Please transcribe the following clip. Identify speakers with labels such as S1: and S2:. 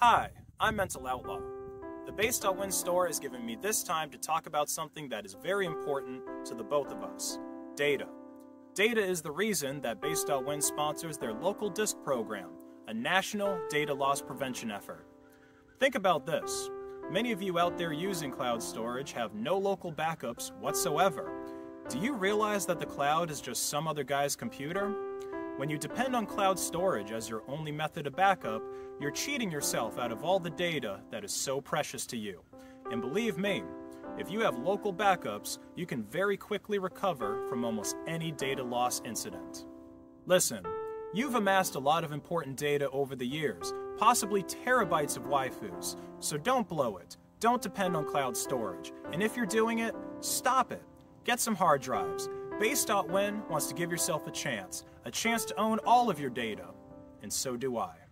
S1: Hi, I'm Mental Outlaw. The Based.Win store is giving me this time to talk about something that is very important to the both of us data. Data is the reason that Based.Win sponsors their local DISC program, a national data loss prevention effort. Think about this many of you out there using cloud storage have no local backups whatsoever. Do you realize that the cloud is just some other guy's computer? When you depend on cloud storage as your only method of backup, you're cheating yourself out of all the data that is so precious to you. And believe me, if you have local backups, you can very quickly recover from almost any data loss incident. Listen, you've amassed a lot of important data over the years, possibly terabytes of waifus, so don't blow it. Don't depend on cloud storage. And if you're doing it, stop it. Get some hard drives. Based.Win wants to give yourself a chance, a chance to own all of your data, and so do I.